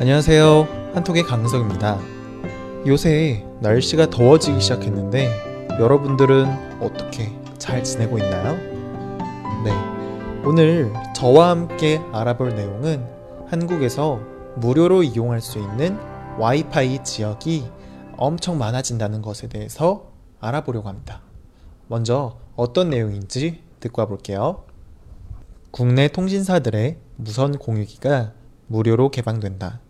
안녕하세요. 한톡의 강석입니다. 요새 날씨가 더워지기 시작했는데 여러분들은 어떻게 잘 지내고 있나요? 네. 오늘 저와 함께 알아볼 내용은 한국에서 무료로 이용할 수 있는 와이파이 지역이 엄청 많아진다는 것에 대해서 알아보려고 합니다. 먼저 어떤 내용인지 듣고 와볼게요. 국내 통신사들의 무선 공유기가 무료로 개방된다.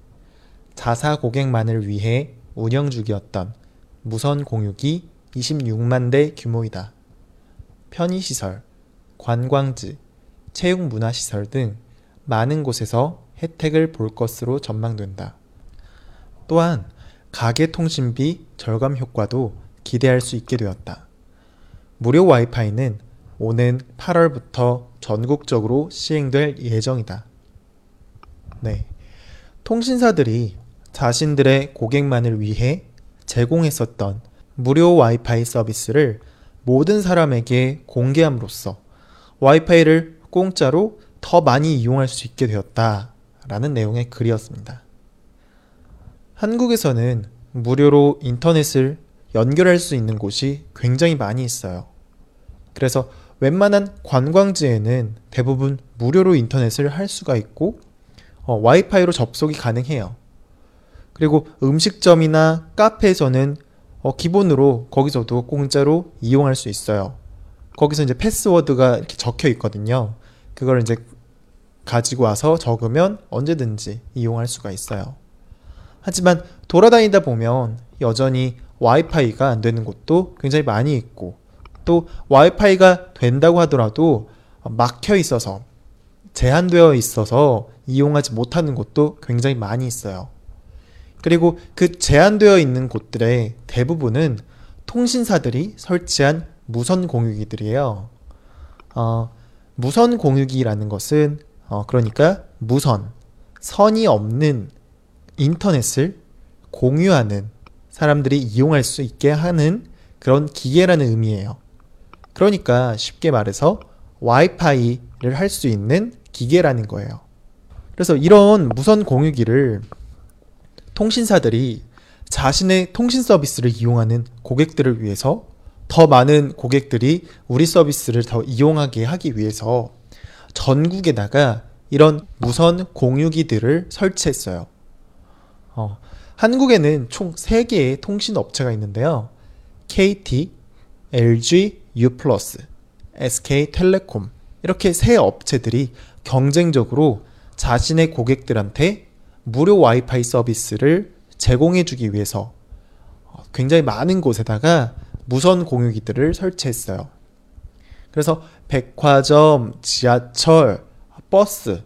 자사 고객만을 위해 운영 중이었던 무선 공유기 26만 대 규모이다. 편의시설, 관광지, 체육문화시설 등 많은 곳에서 혜택을 볼 것으로 전망된다. 또한 가계 통신비 절감 효과도 기대할 수 있게 되었다. 무료 와이파이는 오는 8월부터 전국적으로 시행될 예정이다. 네. 통신사들이 자신들의 고객만을 위해 제공했었던 무료 와이파이 서비스를 모든 사람에게 공개함으로써 와이파이를 공짜로 더 많이 이용할 수 있게 되었다. 라는 내용의 글이었습니다. 한국에서는 무료로 인터넷을 연결할 수 있는 곳이 굉장히 많이 있어요. 그래서 웬만한 관광지에는 대부분 무료로 인터넷을 할 수가 있고 어, 와이파이로 접속이 가능해요. 그리고 음식점이나 카페에서는 어, 기본으로 거기서도 공짜로 이용할 수 있어요. 거기서 이제 패스워드가 이렇게 적혀 있거든요. 그걸 이제 가지고 와서 적으면 언제든지 이용할 수가 있어요. 하지만 돌아다니다 보면 여전히 와이파이가 안 되는 곳도 굉장히 많이 있고 또 와이파이가 된다고 하더라도 막혀 있어서 제한되어 있어서 이용하지 못하는 곳도 굉장히 많이 있어요. 그리고 그 제한되어 있는 곳들의 대부분은 통신사들이 설치한 무선 공유기들이에요. 어, 무선 공유기라는 것은 어, 그러니까 무선, 선이 없는 인터넷을 공유하는 사람들이 이용할 수 있게 하는 그런 기계라는 의미예요. 그러니까 쉽게 말해서 와이파이를 할 수 있는 기계라는 거예요. 그래서 이런 무선 공유기를 통신사들이 자신의 통신 서비스를 이용하는 고객들을 위해서 더 많은 고객들이 우리 서비스를 더 이용하게 하기 위해서 전국에다가 이런 무선 공유기들을 설치했어요. 어, 한국에는 총 3개의 통신 업체가 있는데요. KT, LG, U+, SK텔레콤 이렇게 세 업체들이 경쟁적으로 자신의 고객들한테 무료 와이파이 서비스를 제공해 주기 위해서 굉장히 많은 곳에다가 무선 공유기들을 설치했어요. 그래서 백화점, 지하철, 버스,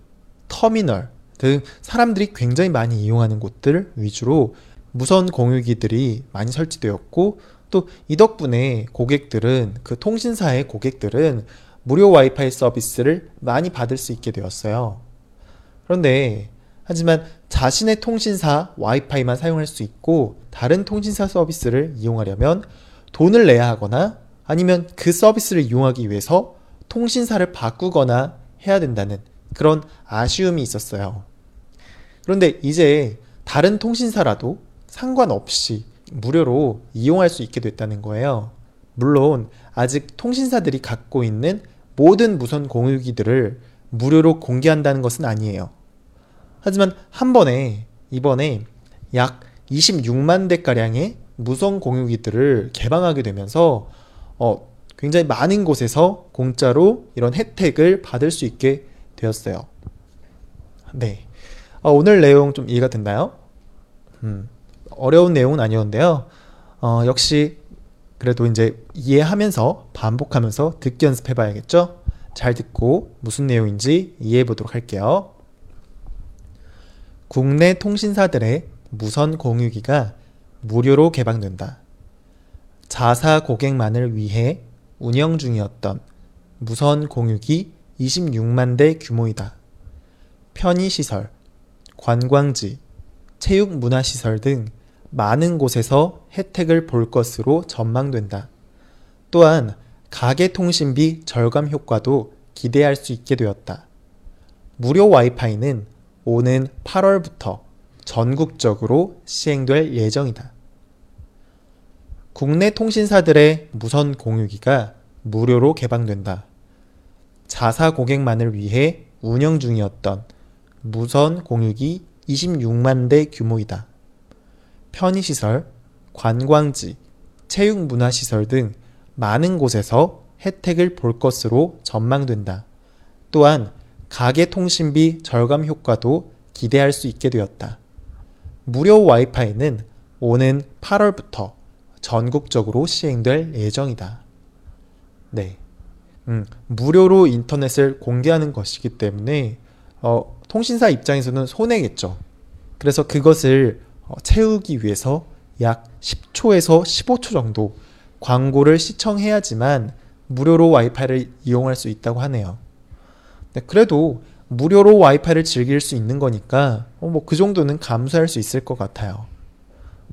터미널 등 사람들이 굉장히 많이 이용하는 곳들 위주로 무선 공유기들이 많이 설치되었고 또 이 덕분에 고객들은 그 통신사의 고객들은 무료 와이파이 서비스를 많이 받을 수 있게 되었어요. 그런데 하지만 자신의 통신사 와이파이만 사용할 수 있고 다른 통신사 서비스를 이용하려면 돈을 내야 하거나 아니면 그 서비스를 이용하기 위해서 통신사를 바꾸거나 해야 된다는 그런 아쉬움이 있었어요. 그런데 이제 다른 통신사라도 상관없이 무료로 이용할 수 있게 됐다는 거예요. 물론 아직 통신사들이 갖고 있는 모든 무선 공유기들을 무료로 공개한다는 것은 아니에요. 하지만 한 번에 이번에 약 26만 대가량의 무선 공유기들을 개방하게 되면서 어, 굉장히 많은 곳에서 공짜로 이런 혜택을 받을 수 있게 되었어요. 네. 어, 오늘 내용 좀 이해가 됐나요? 음, 어려운 내용은 아니었는데요. 어, 역시 그래도 이제 이해하면서 반복하면서 듣기 연습해 봐야겠죠? 잘 듣고 무슨 내용인지 이해해 보도록 할게요. 국내 통신사들의 무선 공유기가 무료로 개방된다. 자사 고객만을 위해 운영 중이었던 무선 공유기 26만 대 규모이다. 편의시설, 관광지, 체육문화시설 등 많은 곳에서 혜택을 볼 것으로 전망된다. 또한 가계통신비 절감 효과도 기대할 수 있게 되었다. 무료 와이파이는 오는 8월부터 전국적으로 시행될 예정이다. 국내 통신사들의 무선 공유기가 무료로 개방된다. 자사 고객만을 위해 운영 중이었던 무선 공유기 26만 대 규모이다. 편의시설, 관광지, 체육문화시설 등 많은 곳에서 혜택을 볼 것으로 전망된다. 또한 가계 통신비 절감 효과도 기대할 수 있게 되었다. 무료 와이파이는 오는 8월부터 전국적으로 시행될 예정이다. 네. 음, 무료로 인터넷을 공개하는 것이기 때문에 어, 통신사 입장에서는 손해겠죠. 그래서 그것을 어, 채우기 위해서 약 10초에서 15초 정도 광고를 시청해야지만 무료로 와이파이를 이용할 수 있다고 하네요. 네, 그래도 무료로 와이파이를 즐길 수 있는 거니까 어, 뭐그 정도는 감수할 수 있을 것 같아요.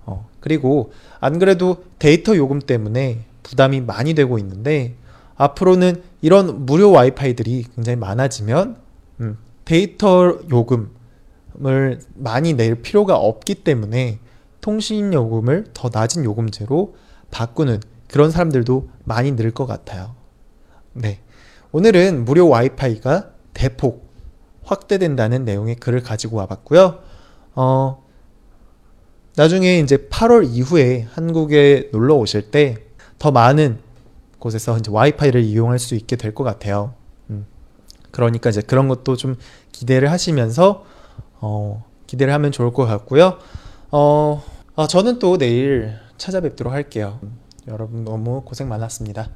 어, 그리고 안 그래도 데이터 요금 때문에 부담이 많이 되고 있는데 앞으로는 이런 무료 와이파이들이 굉장히 많아지면 음, 데이터 요금을 많이 낼 필요가 없기 때문에 통신 요금을 더 낮은 요금제로 바꾸는 그런 사람들도 많이 늘 것 같아요. 네. 오늘은 무료 와이파이가 대폭 확대된다는 내용의 글을 가지고 와봤고요. 어, 나중에 이제 8월 이후에 한국에 놀러 오실 때 더 많은 곳에서 이제 와이파이를 이용할 수 있게 될 것 같아요. 음. 그러니까 이제 그런 것도 좀 기대를 하시면서 어, 기대를 하면 좋을 것 같고요. 어, 아, 저는 또 내일 찾아뵙도록 할게요. 여러분 너무 고생 많았습니다.